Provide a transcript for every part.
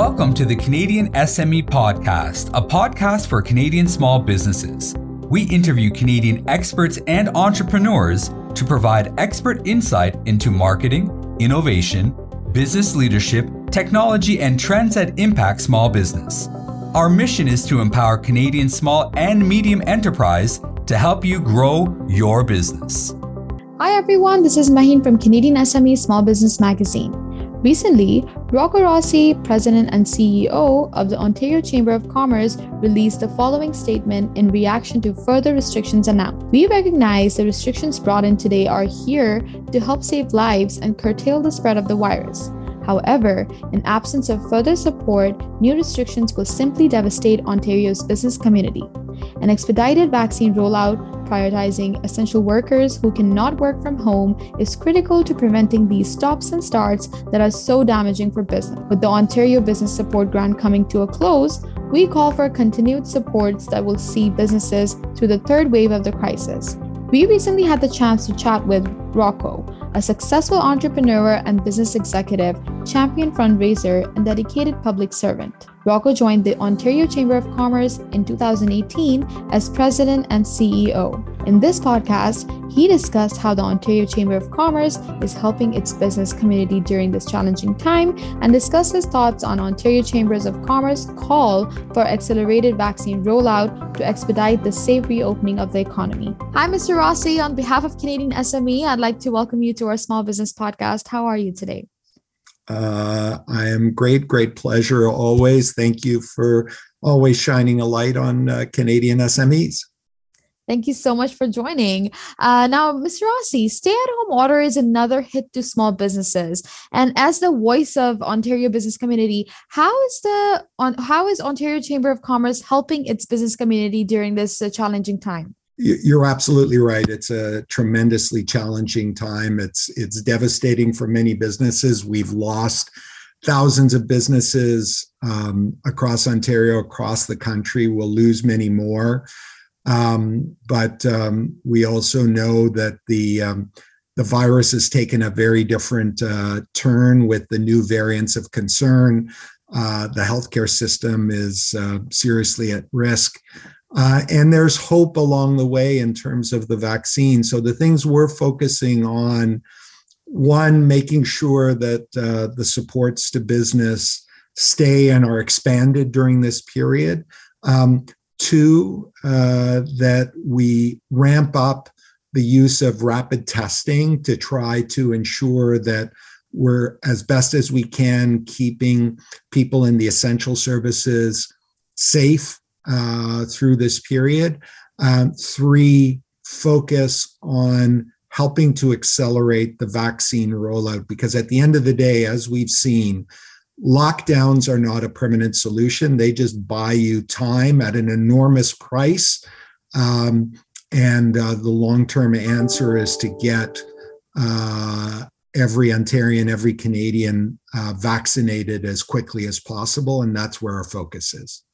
Welcome to the Canadian SME Podcast, a podcast for Canadian small businesses. We interview Canadian experts and entrepreneurs to provide expert insight into marketing, innovation, business leadership, technology, and trends that impact small business. Our mission is to empower Canadian small and medium enterprise to help you grow your business. Hi everyone, this is Maheen from Canadian SME Small Business Magazine. Recently, Rocco Rossi, President and CEO of the Ontario Chamber of Commerce, released the following statement in reaction to further restrictions announced. We recognize the restrictions brought in today are here to help save lives and curtail the spread of the virus. However, in absence of further support, new restrictions will simply devastate Ontario's business community. An expedited vaccine rollout, prioritizing essential workers who cannot work from home, is critical to preventing these stops and starts that are so damaging for business. With the Ontario Business Support Grant coming to a close, we call for continued supports that will see businesses through the third wave of the crisis. We recently had the chance to chat with Rocco, a successful entrepreneur and business executive, champion fundraiser, and dedicated public servant. Rocco joined the Ontario Chamber of Commerce in 2018 as president and CEO. In this podcast, he discussed how the Ontario Chamber of Commerce is helping its business community during this challenging time and discussed his thoughts on Ontario Chambers of Commerce call for accelerated vaccine rollout to expedite the safe reopening of the economy. Hi, Mr. Rossi. On behalf of Canadian SME, I'd like to welcome you to our small business podcast. How are you today? Uh, I am great, great pleasure always. Thank you for always shining a light on uh, Canadian SMEs. Thank you so much for joining. Uh, now, Mr. Rossi, stay at home order is another hit to small businesses. And as the voice of Ontario business community, how is the on, how is Ontario Chamber of Commerce helping its business community during this uh, challenging time? You're absolutely right. It's a tremendously challenging time. It's it's devastating for many businesses. We've lost thousands of businesses um, across Ontario, across the country. We'll lose many more. Um, but um, we also know that the um, the virus has taken a very different uh, turn with the new variants of concern. Uh, the healthcare system is uh, seriously at risk. Uh, and there's hope along the way in terms of the vaccine. So the things we're focusing on one, making sure that uh, the supports to business stay and are expanded during this period. Um, two, uh, that we ramp up the use of rapid testing to try to ensure that we're as best as we can keeping people in the essential services safe uh, through this period. Um, three, focus on helping to accelerate the vaccine rollout because at the end of the day, as we've seen, lockdowns are not a permanent solution. They just buy you time at an enormous price. Um, and uh, the long term answer is to get uh, every Ontarian, every Canadian uh, vaccinated as quickly as possible. And that's where our focus is.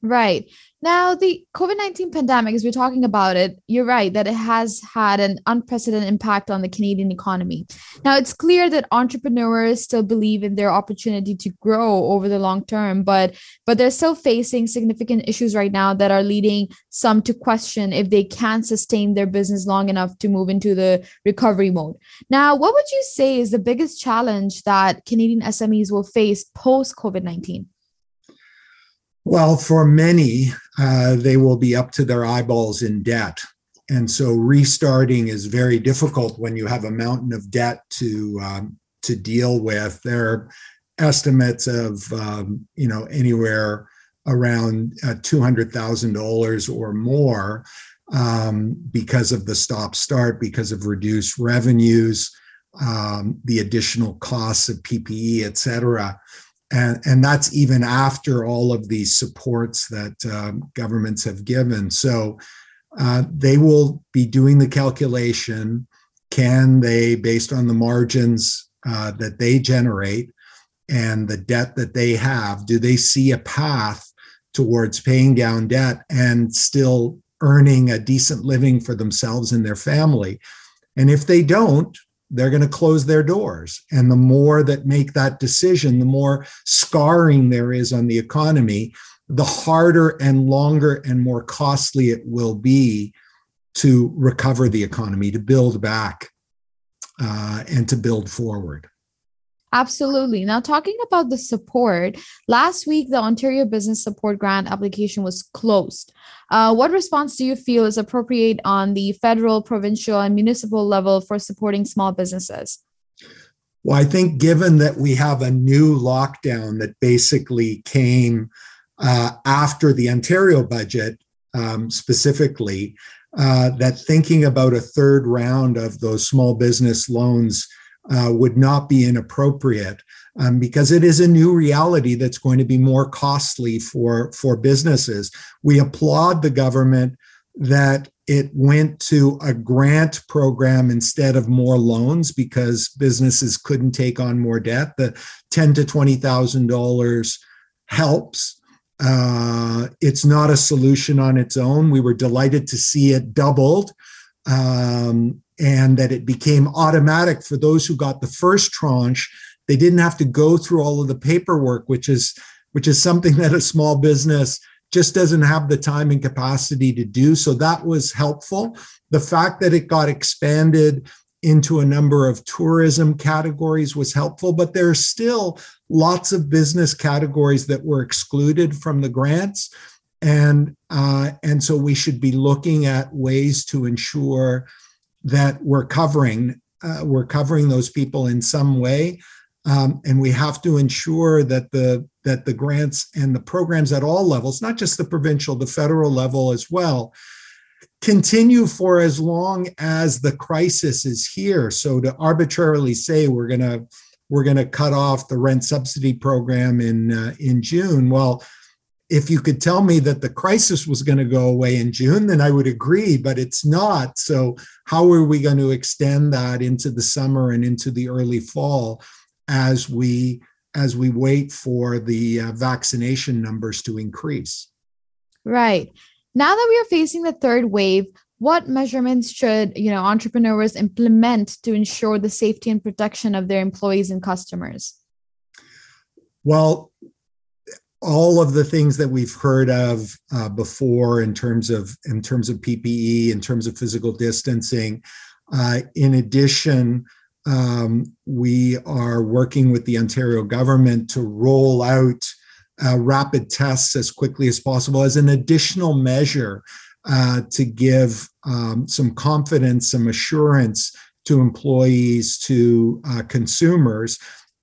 Right. Now, the COVID 19 pandemic, as we're talking about it, you're right that it has had an unprecedented impact on the Canadian economy. Now, it's clear that entrepreneurs still believe in their opportunity to grow over the long term, but but they're still facing significant issues right now that are leading some to question if they can sustain their business long enough to move into the recovery mode. Now, what would you say is the biggest challenge that Canadian SMEs will face post COVID 19? Well, for many, uh, they will be up to their eyeballs in debt. And so restarting is very difficult when you have a mountain of debt to um, to deal with. There are estimates of um, you know anywhere around uh, two hundred thousand dollars or more um, because of the stop start, because of reduced revenues, um, the additional costs of PPE, et cetera and, and that's even after all of these supports that um, governments have given. So uh, they will be doing the calculation. Can they, based on the margins uh, that they generate and the debt that they have, do they see a path towards paying down debt and still earning a decent living for themselves and their family? And if they don't, they're going to close their doors. And the more that make that decision, the more scarring there is on the economy, the harder and longer and more costly it will be to recover the economy, to build back, uh, and to build forward. Absolutely. Now, talking about the support, last week the Ontario Business Support Grant application was closed. Uh, what response do you feel is appropriate on the federal, provincial, and municipal level for supporting small businesses? Well, I think given that we have a new lockdown that basically came uh, after the Ontario budget, um, specifically, uh, that thinking about a third round of those small business loans uh, would not be inappropriate um, because it is a new reality that's going to be more costly for for businesses. We applaud the government that it went to a grant program instead of more loans because businesses couldn't take on more debt. The ten to twenty thousand dollars helps. Uh, it's not a solution on its own. We were delighted to see it doubled. Um, and that it became automatic for those who got the first tranche. They didn't have to go through all of the paperwork which is which is something that a small business just doesn't have the time and capacity to do. So that was helpful. The fact that it got expanded into a number of tourism categories was helpful but there are still lots of business categories that were excluded from the grants. And uh, and so we should be looking at ways to ensure that we're covering uh, we're covering those people in some way. Um, and we have to ensure that the that the grants and the programs at all levels not just the provincial the federal level as well continue for as long as the crisis is here. So to arbitrarily say we're going to we're going to cut off the rent subsidy program in uh, in June well if you could tell me that the crisis was going to go away in June, then I would agree, but it's not. So, how are we going to extend that into the summer and into the early fall as we as we wait for the uh, vaccination numbers to increase? Right. Now that we are facing the third wave, what measurements should, you know, entrepreneurs implement to ensure the safety and protection of their employees and customers? Well, all of the things that we've heard of uh, before in terms of in terms of PPE, in terms of physical distancing. Uh, in addition, um, we are working with the Ontario government to roll out uh, rapid tests as quickly as possible as an additional measure uh, to give um, some confidence, some assurance to employees, to uh, consumers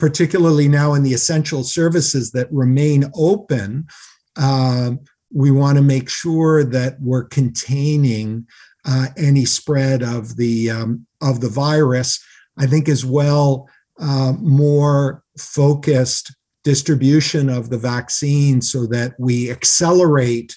particularly now in the essential services that remain open, uh, we want to make sure that we're containing uh, any spread of the um, of the virus. I think as well uh, more focused distribution of the vaccine so that we accelerate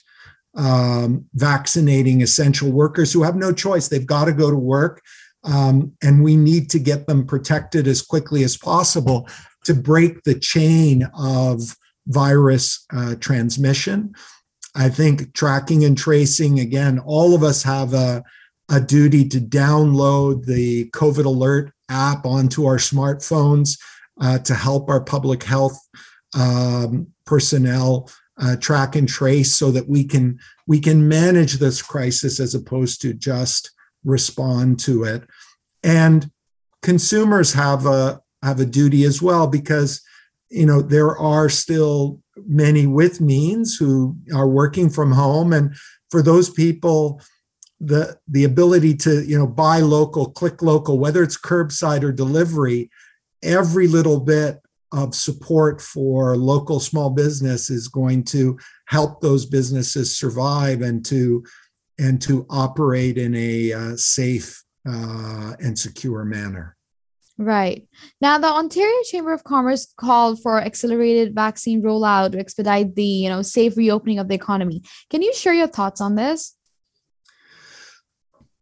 um, vaccinating essential workers who have no choice. They've got to go to work. Um, and we need to get them protected as quickly as possible to break the chain of virus uh, transmission. I think tracking and tracing, again, all of us have a, a duty to download the COVID alert app onto our smartphones uh, to help our public health um, personnel uh, track and trace so that we can we can manage this crisis as opposed to just respond to it. And consumers have a have a duty as well because you know there are still many with means who are working from home and for those people the the ability to you know buy local click local whether it's curbside or delivery every little bit of support for local small business is going to help those businesses survive and to and to operate in a uh, safe uh, and secure manner. Right. Now the Ontario Chamber of Commerce called for accelerated vaccine rollout to expedite the, you know, safe reopening of the economy. Can you share your thoughts on this?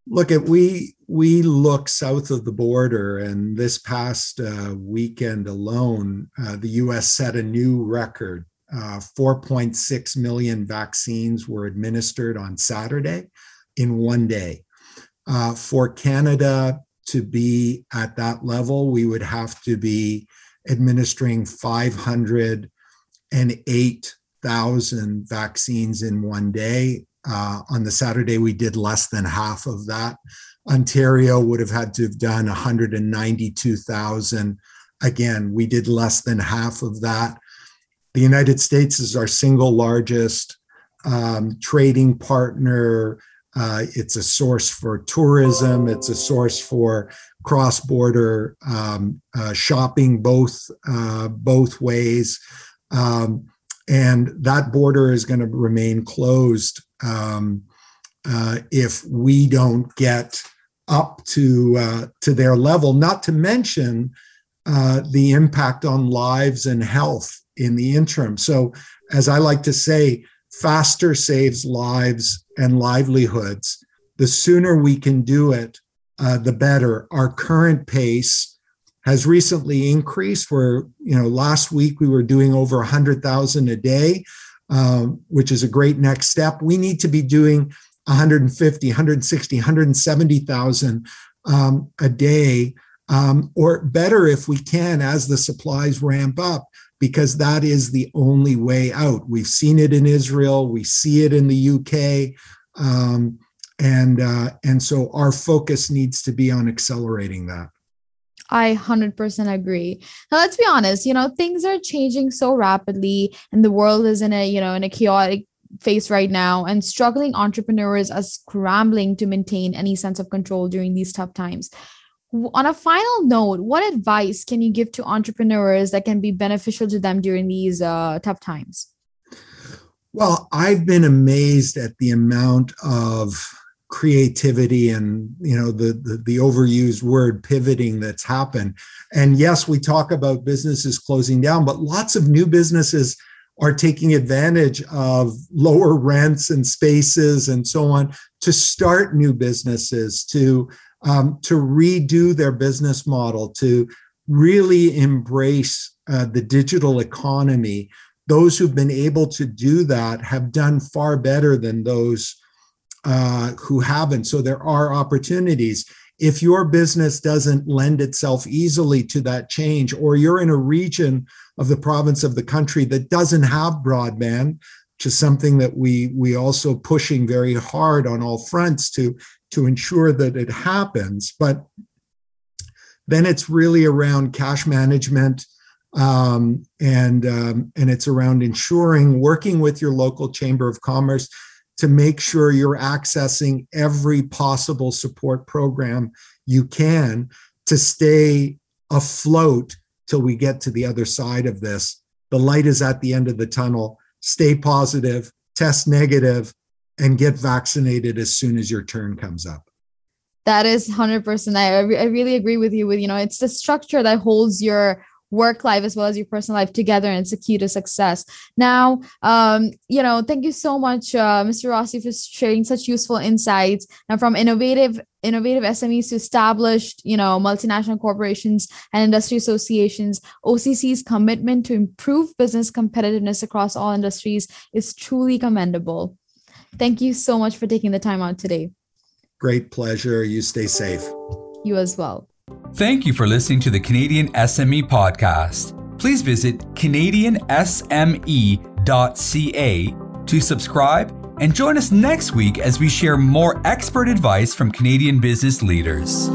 Look at we we look south of the border, and this past uh, weekend alone, uh, the U.S. set a new record. Uh, 4.6 million vaccines were administered on Saturday in one day. Uh, for Canada, to be at that level, we would have to be administering 508,000 vaccines in one day. Uh, on the Saturday, we did less than half of that. Ontario would have had to have done 192,000. Again, we did less than half of that. The United States is our single largest um, trading partner. Uh, it's a source for tourism. It's a source for cross-border um, uh, shopping, both uh, both ways. Um, and that border is going to remain closed um, uh, if we don't get up to uh, to their level. Not to mention uh, the impact on lives and health in the interim. So, as I like to say, faster saves lives and livelihoods. The sooner we can do it, uh, the better. Our current pace has recently increased. Where you know last week we were doing over 100,000 a day, um, which is a great next step. We need to be doing 150, 160, 170,000 um, a day, um, or better if we can as the supplies ramp up, because that is the only way out. We've seen it in Israel, we see it in the UK. Um, and uh, and so our focus needs to be on accelerating that. I 100% agree. Now let's be honest, you know, things are changing so rapidly and the world is in a, you know, in a chaotic face right now and struggling entrepreneurs are scrambling to maintain any sense of control during these tough times. On a final note, what advice can you give to entrepreneurs that can be beneficial to them during these uh, tough times? Well, I've been amazed at the amount of creativity and you know the, the, the overused word pivoting that's happened and yes we talk about businesses closing down but lots of new businesses are taking advantage of lower rents and spaces and so on to start new businesses to um, to redo their business model to really embrace uh, the digital economy those who've been able to do that have done far better than those uh, who haven't. So there are opportunities. If your business doesn't lend itself easily to that change, or you're in a region of the province of the country that doesn't have broadband, which is something that we we also pushing very hard on all fronts to to ensure that it happens. But then it's really around cash management, um, and um, and it's around ensuring working with your local chamber of commerce to make sure you're accessing every possible support program you can to stay afloat till we get to the other side of this. The light is at the end of the tunnel. Stay positive, test negative, and get vaccinated as soon as your turn comes up. That is 100%. I, I really agree with you with, you know, it's the structure that holds your work life as well as your personal life together and it's a key to success now um you know thank you so much uh, mr rossi for sharing such useful insights and from innovative innovative smes to established you know multinational corporations and industry associations occ's commitment to improve business competitiveness across all industries is truly commendable thank you so much for taking the time out today great pleasure you stay safe you as well Thank you for listening to the Canadian SME podcast. Please visit canadiansme.ca to subscribe and join us next week as we share more expert advice from Canadian business leaders.